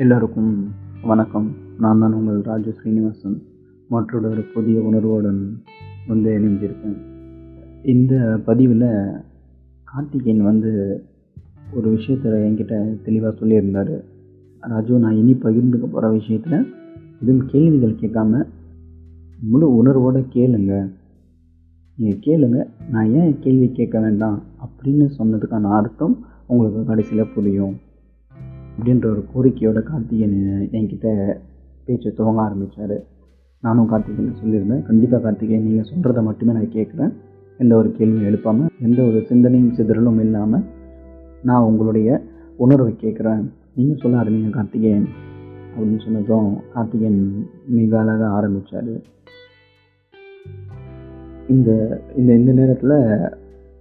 எல்லோருக்கும் வணக்கம். நான் தான் உங்கள் ராஜு ஸ்ரீனிவாசன். மற்றொரு ஒரு புதிய உணர்வுடன் வந்து இணைஞ்சிருக்கேன் இந்த பதிவில் கார்த்திகேயன் வந்து ஒரு விஷயத்தை என்கிட்ட தெளிவாக சொல்லியிருந்தார். ராஜு நான் இனி பகிர்ந்துக்க போகிற விஷயத்தில் எதுவும் கேள்விகள் கேட்காம முழு உணர்வோடு கேளுங்க. நீங்கள் கேளுங்க. நான் ஏன் கேள்வி கேட்க வேண்டாம் அப்படின்னு சொன்னதுக்கான அர்த்தம் உங்களுக்கு கடைசியில் புரியும். அப்படின்ற ஒரு கோரிக்கையோட கார்த்திகேயன் என்கிட்ட பேச்சு துவங்க ஆரம்பித்தார் நானும் கார்த்திகேயன் சொல்லியிருந்தேன் கண்டிப்பாக கார்த்திகேயன் நீங்கள் சொல்கிறத மட்டுமே நான் கேட்குறேன். எந்த ஒரு கேள்வியும் எழுப்பாமல் எந்த ஒரு சிந்தனையும் சிதறலும் இல்லாமல் நான் உங்களுடைய உணர்வை கேட்குறேன். நீங்கள் சொல்ல ஆரம்பிங்க கார்த்திகேயன். அப்படின்னு சொன்னதும் கார்த்திகேயன் மிக அழகாக ஆரம்பித்தார் இந்த இந்த இந்த நேரத்தில்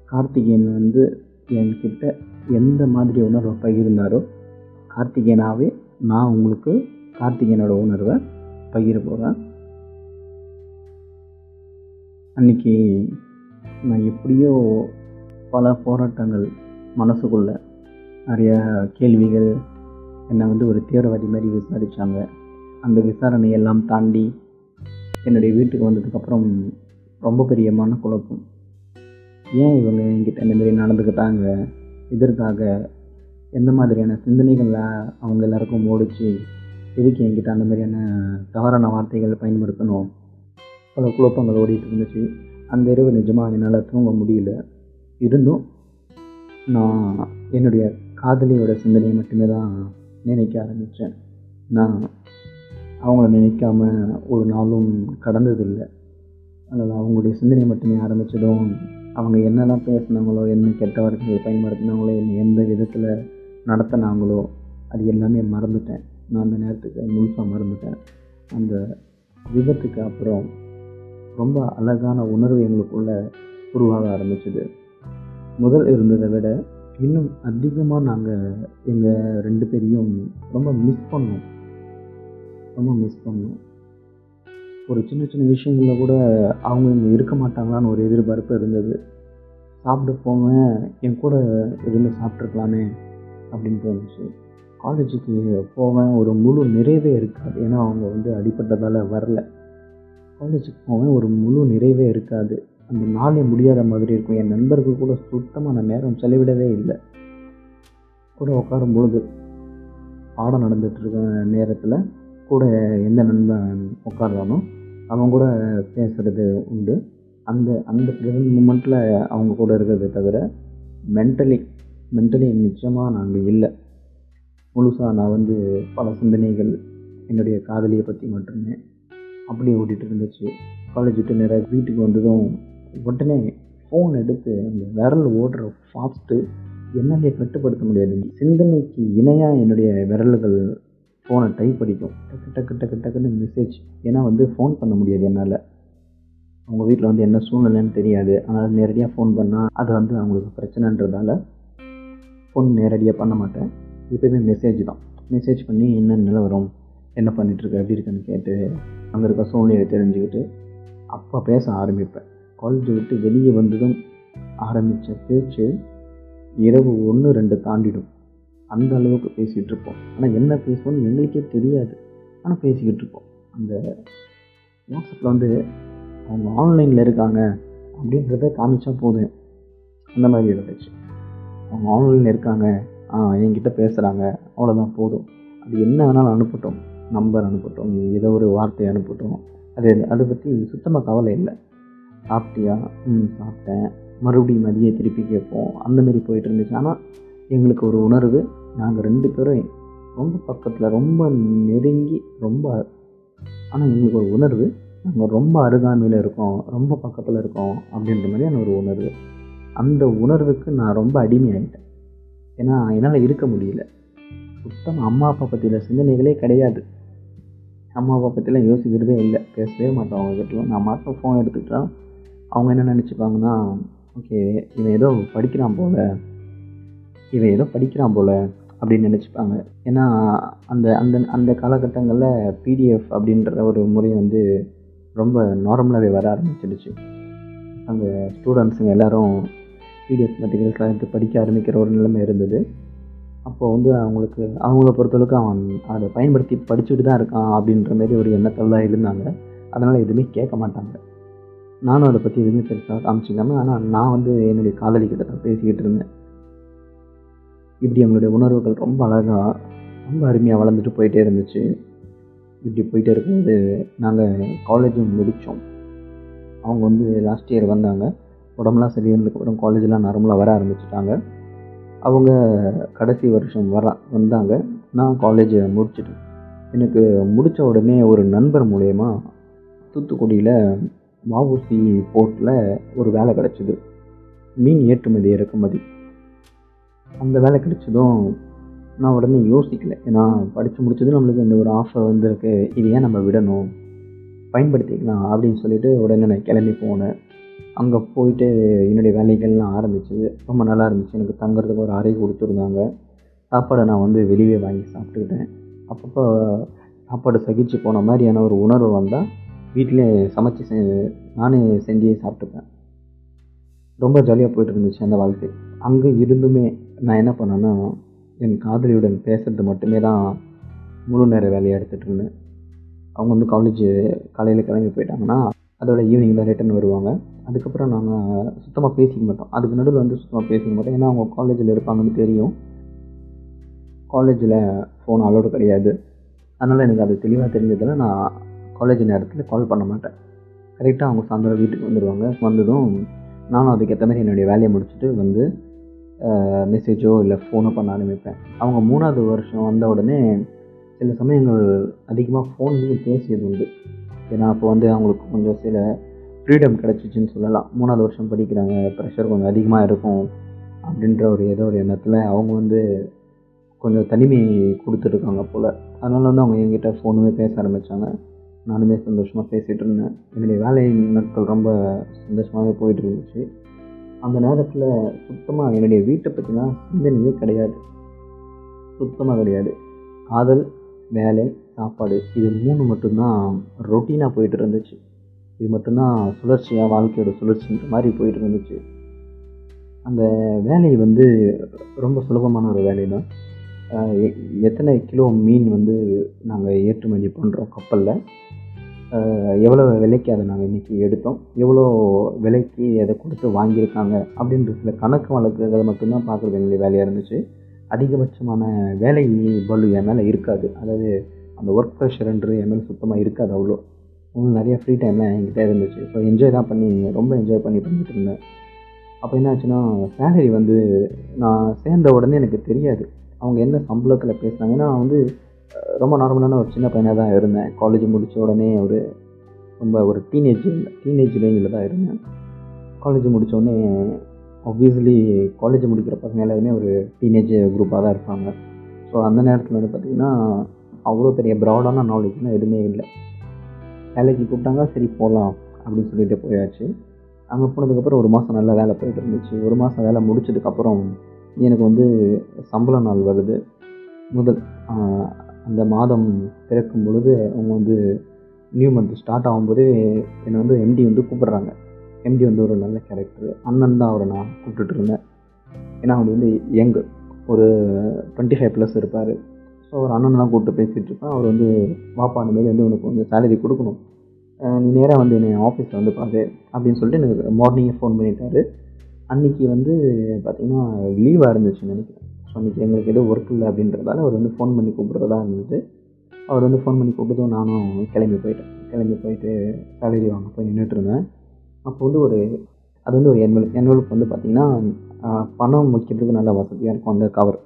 கார்த்திகேயன் வந்து என்கிட்ட எந்த மாதிரி உணர்வை பகிர்ந்தாரோ கார்த்திகேயனாகவே நான் உங்களுக்கு கார்த்திகேயனோட உணர்வை பகிர போகிறேன் அன்றைக்கி நான் எப்படியோ பல போராட்டங்கள் மனசுக்குள்ள நிறைய கேள்விகள் என்னை வந்து ஒரு தீவிரவாதி மாதிரி விசாரித்தாங்க அந்த விசாரணையெல்லாம் தாண்டி என்னுடைய வீட்டுக்கு வந்ததுக்கப்புறம் ரொம்ப பெரிய மனக்குழப்பம் ஏன் இவங்க என்கிட்ட இந்த மாதிரி நடந்துக்கிட்டாங்க? இதற்காக எந்த மாதிரியான சிந்தனைகளில் அவங்க எல்லாருக்கும் ஓடிச்சு எதுக்கு என்கிட்ட அந்த மாதிரியான தவறான வார்த்தைகள் பயன்படுத்தணும்? பல குழப்பங்கள் ஓடிட்டு இருந்துச்சு. அந்த இரவு நிஜமாக என்னால் தூங்க முடியல. இருந்தும் நான் என்னுடைய காதலியோட சிந்தனையை மட்டுமே தான் நினைக்க ஆரம்பித்தேன் நான் அவங்கள நினைக்காம ஒரு நாளும் கடந்ததில்லை. அதனால் அவங்களுடைய சிந்தனையை மட்டுமே ஆரம்பித்ததும் அவங்க என்னெல்லாம் பேசினாங்களோ என்ன கெட்ட வார்த்தைகள் பயன்படுத்தினாங்களோ என்ன எந்த விதத்தில் நடத்தினாங்களோ அது எல்லாமே மறந்துட்டேன். நான் அந்த நேரத்துக்கு முழுசாக மறந்துட்டேன். அந்த விபத்துக்கு அப்புறம் ரொம்ப அழகான உணர்வு எங்களுக்குள்ளே உருவாக ஆரம்பிச்சுது. முதல் இருந்ததை விட இன்னும் அதிகமாக நாங்கள் எங்கள் ரெண்டு பேரையும் ரொம்ப மிஸ் பண்ணோம். ரொம்ப மிஸ் பண்ணோம். ஒரு சின்ன சின்ன விஷயங்களில் கூட அவங்க இங்கே இருக்க மாட்டாங்களான்னு ஒரு எதிர்பார்ப்பு இருந்தது. சாப்பிட போவேன் என் கூட இருந்து சாப்பிட்ருக்கலாமே அப்படின்னு தோணுச்சு. காலேஜுக்கு போவேன் ஒரு முழு நிறைவே இருக்காது. ஏன்னா அவங்க வந்து அடிப்பட்டதால் வரல. காலேஜுக்கு போவேன் ஒரு முழு நிறைவே இருக்காது. அந்த நாளே முடியாத மாதிரி இருக்கும். என் நண்பர்கள் கூட சுத்தமாக நான் நேரம் செலவிடவே இல்லை. கூட உட்காரும் பொழுது பாடம் நடந்துகிட்ருக்க நேரத்தில் கூட எந்த நண்பன் உட்காடுறானோ அவங்க கூட பேசுகிறது உண்டு. அந்த அந்த ப்ரெசன்ட் மூமெண்ட்டில் அவங்க கூட இருக்கிறத தவிர மென்டலி மென்டலி நிச்சயமாக நாங்கள் இல்லை. முழுசாக நான் வந்து பல சிந்தனைகள் என்னுடைய காதலியை பற்றி மட்டுமே அப்படியே ஓடிட்டு இருந்துச்சு. காலேஜ் விட்டு நேராக வீட்டுக்கு வந்ததும் உடனே ஃபோன் எடுத்து அந்த விரல் ஓடுற ஃபாஸ்ட்டு என்னாலே கட்டுப்படுத்த முடியாது. சிந்தனைக்கு இணையாக என்னுடைய விரல்கள் ஃபோனை டைப் அடிக்கும். டக்கு டக்கு டக்கு டக்குன்னு மெசேஜ் ஏன்னா வந்து ஃபோன் பண்ண முடியாது என்னால். அவங்க வீட்டில் வந்து என்ன சூழ்நிலைன்னு தெரியாது. அதனால் நேரடியாக ஃபோன் பண்ணால் அது வந்து அவங்களுக்கு பிரச்சனைன்றதால ஃபோன் நேரடியாக பண்ண மாட்டேன். எப்பயுமே மெசேஜ் தான். மெசேஜ் பண்ணி என்ன நிலவரம் என்ன பண்ணிகிட்ருக்க எப்படி இருக்குன்னு கேட்டு அங்கே இருக்க சூழ்நிலையை தெரிஞ்சுக்கிட்டு அப்போ பேச ஆரம்பிப்பேன். காலேஜ் விட்டு வெளியே வந்ததும் ஆரம்பித்த பேச்சு இரவு ஒன்று ரெண்டு தாண்டிடும். அந்த அளவுக்கு பேசிகிட்டு இருப்போம். ஆனால் என்ன பேசுவோம்னு எங்களுக்கே தெரியாது. ஆனால் பேசிக்கிட்டு இருப்போம். அந்த வாட்ஸ்அப்பில் வந்து அவங்க ஆன்லைனில் இருக்காங்க அப்படின்றத காமிச்சா போதும். அந்த மாதிரி இருந்துச்சு. அவங்க ஆன்லைனில் இருக்காங்க என்கிட்ட பேசுகிறாங்க அவ்வளோதான் போதும். அது என்ன வேணாலும் அனுப்பட்டும். நம்பர் அனுப்பட்டும். ஏதோ ஒரு வார்த்தை அனுப்பட்டும். அது அதை பற்றி சுத்தமாக கவலை இல்லை. சாப்பிட்டியா? ம் சாப்பிட்டேன். மறுபடியும் மதியம் திருப்பி கேட்போம். அந்தமாரி போயிட்டு இருந்துச்சு. ஆனால் எங்களுக்கு ஒரு உணர்வு. நாங்கள் ரெண்டு பேரும் ரொம்ப பக்கத்தில் ரொம்ப நெருங்கி ரொம்ப ஆனால் எங்களுக்கு ஒரு உணர்வு. நாங்கள் ரொம்ப அருகாமையில் இருக்கோம். ரொம்ப பக்கத்தில் இருக்கோம். அப்படின்ற மாதிரியான ஒரு உணர்வு. அந்த உணர்வுக்கு நான் ரொம்ப அடிமையாயிட்டேன். ஏன்னா என்னால் இருக்க முடியல. சுத்தம் அம்மா அப்பா பற்றின சிந்தனைகளே கிடையாது. அம்மா அப்பா பற்றிலாம் யோசிக்கிறதே இல்லை. பேசவே மாட்டோம் அவங்ககிட்ட நான் மட்டும் ஃபோன் எடுத்துக்கிட்டா அவங்க என்ன நினச்சிப்பாங்கன்னா ஓகே இவன் ஏதோ படிக்கிறான் போல். இவன் ஏதோ படிக்கிறான் போல் அப்படின்னு நினச்சிப்பாங்க. ஏன்னா அந்த அந்த அந்த காலகட்டங்களில் பிடிஎஃப் அப்படின்ற ஒரு முறை வந்து ரொம்ப நார்மலாகவே வர ஆரம்பிச்சிடுச்சு. அந்த ஸ்டூடெண்ட்ஸுங்க எல்லோரும் பிடிஎஃப் மெட்டீரியல்ஸ்லாம் எடுத்து படிக்க ஆரம்பிக்கிற ஒரு நிலைமை இருந்தது. அப்போது வந்து அவங்களுக்கு அவங்கள பொறுத்தளவுக்கு அவன் அதை பயன்படுத்தி படிச்சுட்டு தான் இருக்கான் அப்படின்ற மாதிரி ஒரு எண்ணத்தில் தான் இருந்தாங்க. அதனால் எதுவுமே கேட்க மாட்டாங்க. நானும் அதை பற்றி எதுவுமே பெருசாக காமிச்சிக்காம ஆனால் நான் வந்து என்னுடைய காதலிக்கிட்ட தான் பேசிக்கிட்டு இருந்தேன். இப்படி அவங்களுடைய உணர்வுகள் ரொம்ப அழகாக ரொம்ப அருமையாக வளர்ந்துட்டு போயிட்டே இருந்துச்சு. இப்படி போயிட்டே இருக்கும்போது நாங்கள் காலேஜும் முடித்தோம் அவங்க வந்து லாஸ்ட் இயர் வந்தாங்க. உடம்புலாம் சரியானதுக்கப்புறம் காலேஜெலாம் நார்மலாக வர ஆரம்பிச்சிட்டாங்க. அவங்க கடைசி வருஷம் வர வந்தாங்க. நான் காலேஜை முடிச்சிட்டேன். எனக்கு முடித்த உடனே ஒரு நண்பர் மூலயமா தூத்துக்குடியில் மாவுசி போர்ட்டில் ஒரு வேலை கிடச்சிது. மீன் ஏற்றுமதி இறக்குமதி. அந்த வேலை கிடைச்சதும் நான் உடனே யோசிக்கல. ஏன்னா படித்து முடிச்சதும் நம்மளுக்கு இந்த ஒரு ஆஃபர் வந்திருக்கு. இது ஏன் நம்ம விடணும்? பயன்படுத்திக்கலாம் அப்படின்னு சொல்லிட்டு உடனே நான் கிளம்பி போனேன். அங்கே போயிட்டு என்னுடைய வேலைகள்லாம் ஆரம்பிச்சு ரொம்ப நல்லா இருந்துச்சு. எனக்கு தங்குறதுக்கு ஒரு அறை கொடுத்துருந்தாங்க. சாப்பாடை நான் வந்து வெளியே வாங்கி சாப்பிட்டுக்கிட்டேன். அப்பப்போ சாப்பாடு சகிச்சு போன மாதிரியான ஒரு உணர்வு வந்தால் வீட்டிலே சமைச்சு செ நானே செஞ்சு சாப்பிட்டுப்பேன். ரொம்ப ஜாலியாக போயிட்டு இருந்துச்சு அந்த வாழ்க்கை. அங்கே இருந்துமே நான் என்ன பண்ணேன்னா என் காதலியுடன் பேசுறது மட்டுமே தான் முழு நேர வேலையை எடுத்துகிட்டு இருந்தேன். அவங்க வந்து காலேஜ் காலையில் கிளம்பி போயிட்டாங்கன்னா அதோட ஈவினிங்கில் ரிட்டர்ன் வருவாங்க. அதுக்கப்புறம் நாங்கள் சுத்தமாக பேசிக்க மாட்டோம். அதுக்கு நடுவில் வந்து சுத்தமாக பேசிக்க மாட்டோம். ஏன்னா அவங்க காலேஜில் இருப்பாங்கன்னு தெரியும். காலேஜில் ஃபோன் அலோடு கிடையாது. அதனால் எனக்கு அது தெளிவாக தெரிஞ்சதில் நான் காலேஜ் நேரத்தில் கால் பண்ண மாட்டேன். கரெக்டாக அவங்க சாயந்தரம் வீட்டுக்கு வந்துடுவாங்க வந்ததும் நானும் அதுக்கேற்ற மாதிரி என்னுடைய வேலையை முடிச்சுட்டு வந்து மெசேஜோ இல்லை ஃபோனோ பண்ண ஆரம்பிப்பேன். அவங்க மூணாவது வருஷம் வந்த உடனே சில சமயங்கள் அதிகமாக ஃபோன்லேயும் பேசியது உண்டு. ஏன்னா அப்போ வந்து அவங்களுக்கு கொஞ்சம் சில ஃப்ரீடம் கிடச்சிச்சின்னு சொல்லலாம். மூணாவது வருஷம் படிக்கிறாங்க ப்ரெஷர் கொஞ்சம் அதிகமாக இருக்கும் அப்படின்ற ஒரு ஏதோ ஒரு எண்ணத்தில் அவங்க வந்து கொஞ்சம் தனிமை கொடுத்துருக்காங்க போல். அதனால் வந்து அவங்க என்கிட்ட ஃபோனுமே பேச ஆரம்பித்தாங்க நானுமே சந்தோஷமாக பேசிகிட்டு இருந்தேன். என்னுடைய வேலை நாட்கள் ரொம்ப சந்தோஷமாகவே போயிட்டு இருந்துச்சு அந்த நேரத்தில் சுத்தமாக என்னுடைய வீட்டை பற்றினா சிந்தனையே கிடையாது. சுத்தமாக கிடையாது. காதல் வேலை சாப்பாடு இது மூணு மட்டும்தான் ரொட்டீனாக போயிட்டு இருந்துச்சு இது மட்டும்தான் சுழற்சியாக வாழ்க்கையோட சுழற்சின்ற மாதிரி போயிட்டு இருந்துச்சு. அந்த வேலை வந்து ரொம்ப சுலபமான ஒரு வேலை தான் எத்தனை கிலோ மீன் வந்து நாங்கள் ஏற்றுமதி பண்ணுறோம் கப்பலில்? எவ்வளோ விலைக்கு அதை நாங்கள் இன்றைக்கி எடுத்தோம்? எவ்வளோ விலைக்கு அதை கொடுத்து வாங்கியிருக்காங்க? அப்படின்ற சில கணக்கு வழக்குகளை மட்டும்தான் பார்க்குறது என்னுடைய வேலையாக இருந்துச்சு. அதிகபட்சமான வேலை பலு என் மேலே இருக்காது. அதாவது அந்த ஒர்க் ப்ரெஷர்ன்றது என் மேலே சுத்தமாக இருக்காது அவ்வளோ. இன்னும் நிறைய ஃப்ரீ டைம்லாம் என்கிட்ட இருந்துச்சு. ஸோ என்ஜாய் தான் பண்ணி ரொம்ப என்ஜாய் பண்ணி பண்ணிட்டு இருந்தேன். அப்போ என்னாச்சுன்னா சேலரி வந்து நான் சேர்ந்த உடனே எனக்கு தெரியாது. அவங்க என்ன சம்பளத்தில் பேசுனாங்க. ஏன்னா வந்து ரொம்ப நார்மலான ஒரு சின்ன பையனாக தான் இருந்தேன். காலேஜ் முடித்த உடனே ஒரு ரொம்ப ஒரு டீனேஜ் டீனேஜ் ரேஞ்சில் தான் இருந்தேன். காலேஜ் முடித்த உடனே ஆப்வியஸ்லி காலேஜ் முடிக்கிற பசங்க எல்லாருமே ஒரு டீனேஜ் குரூப்பாக தான் இருப்பாங்க. ஸோ அந்த நேரத்தில் வந்து பார்த்திங்கன்னா அவ்வளோ பெரிய ப்ராடான நாலேஜ்லாம் எதுவுமே இல்லை. வேலைக்கு கூப்பிட்டாங்க சரி போகலாம் அப்படின்னு சொல்லிட்டு போயாச்சு. அங்கே போனதுக்கப்புறம் ஒரு மாதம் நல்ல வேலை போயிட்டு இருந்துச்சு. ஒரு மாதம் வேலை முடிச்சதுக்கப்புறம் எனக்கு வந்து சம்பள நாள் வருது. முதல் அந்த மாதம் பிறக்கும் பொழுது அவங்க வந்து நியூ மந்த் ஸ்டார்ட் ஆகும்போது என்னை வந்து எம்டி வந்து கூப்பிட்றாங்க. எம்டி வந்து ஒரு நல்ல கேரக்டர் அண்ணன் தான் அவரை நான் கூப்பிட்டுட்டு இருந்தேன். ஏன்னா அவர் வந்து யங் ஒரு டுவெண்ட்டி ஃபைவ் ப்ளஸ் இருப்பார். ஸோ ஒரு அண்ணன்லாம் கூப்பிட்டு பேசிகிட்டு இருப்பேன் அவர் வந்து வாப்பா அந்த மாரி வந்து உனக்கு வந்து சேலரி கொடுக்கணும். நீ நேராக வந்து என்னை ஆஃபீஸில் வந்து பாரு அப்படின்னு சொல்லிட்டு எனக்கு மார்னிங்கே ஃபோன் பண்ணிட்டாரு. அன்றைக்கி வந்து பார்த்திங்கன்னா லீவாக இருந்துச்சு நினைக்கிறேன். ஸோ அன்றைக்கி எங்களுக்கு எதுவும் ஒர்க் இல்லை அப்படின்றதால அவர் வந்து ஃபோன் பண்ணி கூப்பிட்றதா இருந்தது. அவர் வந்து ஃபோன் பண்ணி கூப்பிட்டதும் நானும் கிளம்பி போயிட்டேன். கிளம்பி போயிட்டு சேலரி வாங்க போய் நின்றுட்டு இருந்தேன். அப்போ வந்து ஒரு அது வந்து ஒரு என்வெல்ப் என்வெல்ப் வந்து பார்த்திங்கன்னா பணம் வைக்கிறதுக்கு நல்ல வசதியாக இருக்கும் அந்த கவர்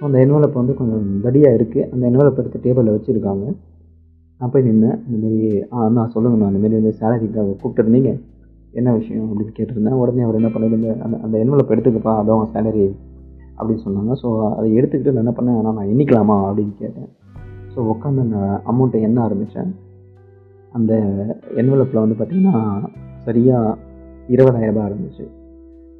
அந்த என்வெலப் வந்து கொஞ்சம் தடியாக இருக்குது அந்த என்வெலப் எடுத்து டேபிளில் வச்சுருக்காங்க. நான் போய் நின்னேன். இந்தமாரி ஆ அண்ணா சொல்லுங்கண்ணா இந்தமாரி வந்து சேலரிக்காக கூப்பிட்டுருந்தீங்க. என்ன விஷயம்? அப்படின்னு கேட்டிருந்தேன். உடனே அவர் என்ன பண்ணது அந்த அந்த என்வெலப் எடுத்துக்கப்பா அதான் சேலரி அப்படின்னு சொன்னாங்க. ஸோ அதை எடுத்துக்கிட்டு நான் என்ன பண்ணேன்? ஆனால் நான் எண்ணிக்கலாமா? அப்படின்னு கேட்டேன். ஸோ உட்காந்து அந்த அமௌண்ட்டை எண்ண ஆரம்பித்தேன் அந்த என்வலப்பில் வந்து பார்த்திங்கன்னா சரியாக இருபதாயிரரூபா இருந்துச்சு.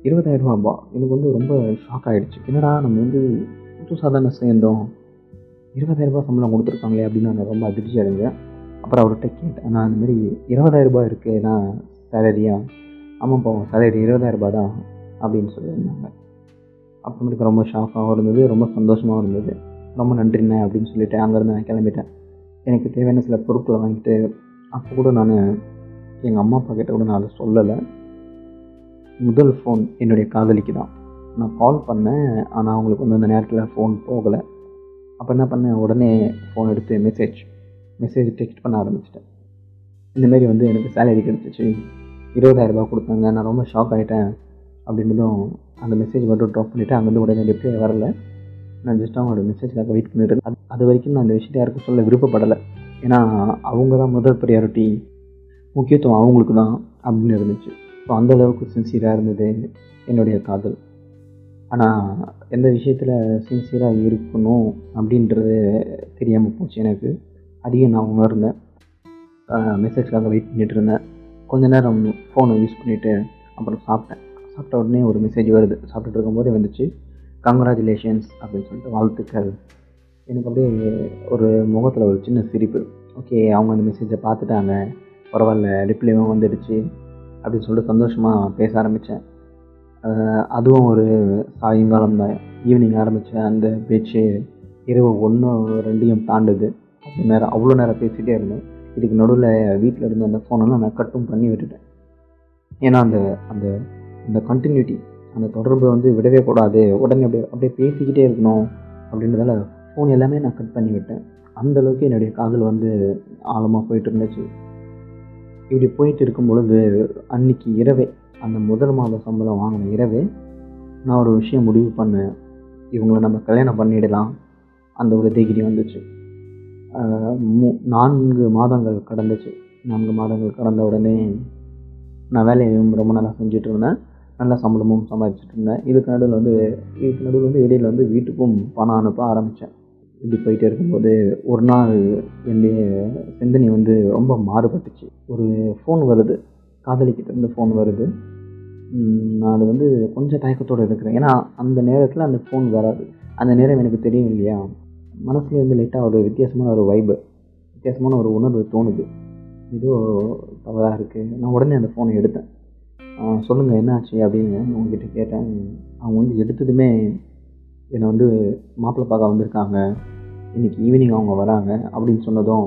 இருபதாயிரரூபாப்பா எனக்கு வந்து ரொம்ப ஷாக் ஆகிடுச்சு என்னடா நம்ம வந்து புதுசாக தானே சேர்ந்தோம் இருபதாயிரரூபா சம்பளம் கொடுத்துருக்காங்களே அப்படின்னு நான் ரொம்ப அதிர்ச்சி அடைஞ்சேன். அப்புறம் அவர்கிட்ட கேட்டேன் நான் அந்தமாரி மாதிரி இருபதாயிரரூபா இருக்குது நான் சேலரியா? ஆமாம்ப்பா சேலரி இருபதாயிரரூபா தான் அப்படின்னு சொல்லியிருந்தாங்க. அப்புறமேட்டுக்கு ரொம்ப ஷாக்காகவும் இருந்தது ரொம்ப சந்தோஷமாகவும் இருந்தது. ரொம்ப நன்றிண்ணே அப்படின்னு சொல்லிட்டு அங்கேருந்து நான் கிளம்பிட்டேன். எனக்கு தேவையான சில பொருட்களை வாங்கிட்டு அப்போ கூட நான் எங்கள் அம்மா அப்பா கிட்ட கூட நான் அதை சொல்லலை. முதல் ஃபோன் என்னுடைய காதலிக்கு தான். நான் கால் பண்ணேன். ஆனால் அவங்களுக்கு வந்து அந்த நேரத்தில் ஃபோன் போகலை. அப்போ என்ன பண்ணேன்? உடனே ஃபோன் எடுத்து மெசேஜ் மெசேஜ் டெக்ஸ்ட் பண்ண ஆரம்பிச்சிட்டேன். இந்தமாரி வந்து எனக்கு சேலரி கிடச்சிச்சு. இருபதாயிரரூபா கொடுத்தாங்க. நான் ரொம்ப ஷாக் ஆகிட்டேன் அப்படின்றதும் அந்த மெசேஜ் மட்டும் ட்ராப் பண்ணிவிட்டு அங்கேருந்து உடனே ரிப்ளை வரல. நான் ஜஸ்ட் அவங்களோட மெசேஜ்க்காக வெயிட் பண்ணிட்டு இருந்தேன். அது அது வரைக்கும் நான் அந்த விஷயத்தை யாருக்கும் சொல்ல விருப்பப்படலை. ஏன்னா அவங்க தான் முதல் ப்ரியாரிட்டி முக்கியத்துவம் அவங்களுக்கு தான் அப்படின்னு இருந்துச்சு. ஸோ அந்தளவுக்கு சின்சியராக இருந்தது என்னுடைய காதல். ஆனால் எந்த விஷயத்தில் சின்சியராக இருக்கணும் அப்படின்றது தெரியாமல் போச்சு எனக்கு. அதையும் நான் உணர்ந்தேன். மெசேஜ்க்காக வெயிட் பண்ணிகிட்டு இருந்தேன். கொஞ்ச நேரம் ஃபோனை யூஸ் பண்ணிவிட்டு அப்புறம் சாப்பிட்டேன். சாப்பிட்ட உடனே ஒரு மெசேஜ் வருது. சாப்பிட்டுட்டு இருக்கும்போது வந்துச்சு. கங்க்ராச்சுலேஷன்ஸ் அப்படின்னு சொல்லிட்டு வாழ்த்துக்கள். எனக்கு அப்படியே ஒரு முகத்தில் ஒரு சின்ன சிரிப்பு. ஓகே அவங்க அந்த மெசேஜை பார்த்துட்டாங்க. பரவாயில்ல ரிப்ளைவும் வந்துடுச்சு அப்படின்னு சொல்லிட்டு சந்தோஷமாக பேச ஆரம்பித்தேன் அதுவும் ஒரு சாயங்காலம் தான். ஈவினிங் ஆரம்பித்த அந்த பேச்சு இரவு ஒன்று ரெண்டையும் தாண்டுது. அவ்வளோ நேரம் அவ்வளோ நேரம் பேசிகிட்டே இருந்தேன். இதுக்கு நடுவில் வீட்டில் இருந்த அந்த ஃபோனெல்லாம் நான் கட்டும் பண்ணி விட்டுட்டேன். ஏன்னா அந்த அந்த அந்த கண்டினியூட்டி அந்த தொடர்பை வந்து விடவே கூடாது. உடனே அப்படியே அப்படியே பேசிக்கிட்டே இருக்கணும் அப்படின்றதால ஃபோன் எல்லாமே நான் கட் பண்ணி விட்டேன். அந்தளவுக்கு என்னுடைய காதல் வந்து ஆழமாக போயிட்டு இருந்துச்சு. இப்படி போயிட்டு இருக்கும் பொழுது அன்னைக்கு இரவே அந்த முதல் மாத சம்பளம் வாங்கின இரவே நான் ஒரு விஷயம் முடிவு பண்ணேன் இவங்களை நம்ம கல்யாணம் பண்ணிடலாம். அந்த ஒரு டிகிரி வந்துச்சு. மூ நான்கு மாதங்கள் கடந்துச்சு. நான்கு மாதங்கள் கடந்த உடனே நான் வேலையையும் ரொம்ப நல்லா செஞ்சுட்டு இருந்தேன். நல்ல சம்பளமும் சம்பாதிச்சுட்டு இருந்தேன். இதுக்கு நடுவில் வந்து இதுக்கு நடுவில் வந்து இடையில் வந்து வீட்டுக்கும் பணம் அனுப்ப ஆரம்பித்தேன் இப்படி போயிட்டே இருக்கும்போது ஒரு நாள் என்னுடைய சிந்தனை வந்து ரொம்ப மாறுபட்டுச்சு. ஒரு ஃபோன் வருது. காதலிக்கிட்ட இருந்து ஃபோன் வருது. நான் அது வந்து கொஞ்சம் தயக்கத்தோடு இருக்கிறேன். ஏன்னா அந்த நேரத்தில் அந்த ஃபோன் வராது. அந்த நேரம் எனக்கு தெரியும் இல்லையா மனசுலேயே வந்து லைட்டாக ஒரு வித்தியாசமான ஒரு வைப்பு வித்தியாசமான ஒரு உணர்வு தோணுது. ஏதோ தவறாக இருக்குது நான் உடனே அந்த ஃபோனை எடுத்தேன். சொல்லுங்கள் என்னாச்சு அப்படின்னு உங்ககிட்ட கேட்டேன். அவங்க வந்து எடுத்ததுமே என்னை வந்து மாப்பிள்ளை பார்க்க வந்திருக்காங்க. இன்றைக்கி ஈவினிங் அவங்க வராங்க அப்படின்னு சொன்னதும்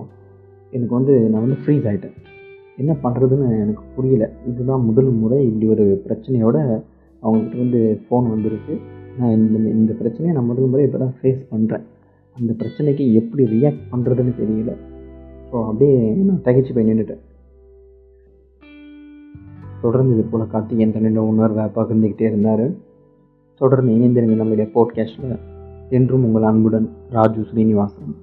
எனக்கு வந்து நான் வந்து ஃப்ரீஸ் ஆகிட்டேன் என்ன பண்ணுறதுன்னு எனக்கு புரியல. இதுதான் முதல் முறை இப்படி ஒரு பிரச்சனையோட அவங்ககிட்ட வந்து ஃபோன் வந்திருக்கு. நான் இந்த இந்த பிரச்சனையை நான் முதல் முறை இப்போ தான் ஃபேஸ் பண்ணுறேன் அந்த பிரச்சனைக்கு எப்படி ரியாக்ட் பண்ணுறதுன்னு தெரியல. ஸோ அப்படியே நான் தகைச்சு போய் நின்றுட்டேன் தொடர்ந்து இது போல் கார்த்திகேயன் தன்னுடைய உணர்வை பகிர்ந்துக்கிட்டே இருந்தார். தொடர்ந்து இணைந்திருங்க நம்மளுடைய போட்காஸ்ட்டில் என்றும் உங்கள் அன்புடன் ராஜு ஸ்ரீனிவாசன்.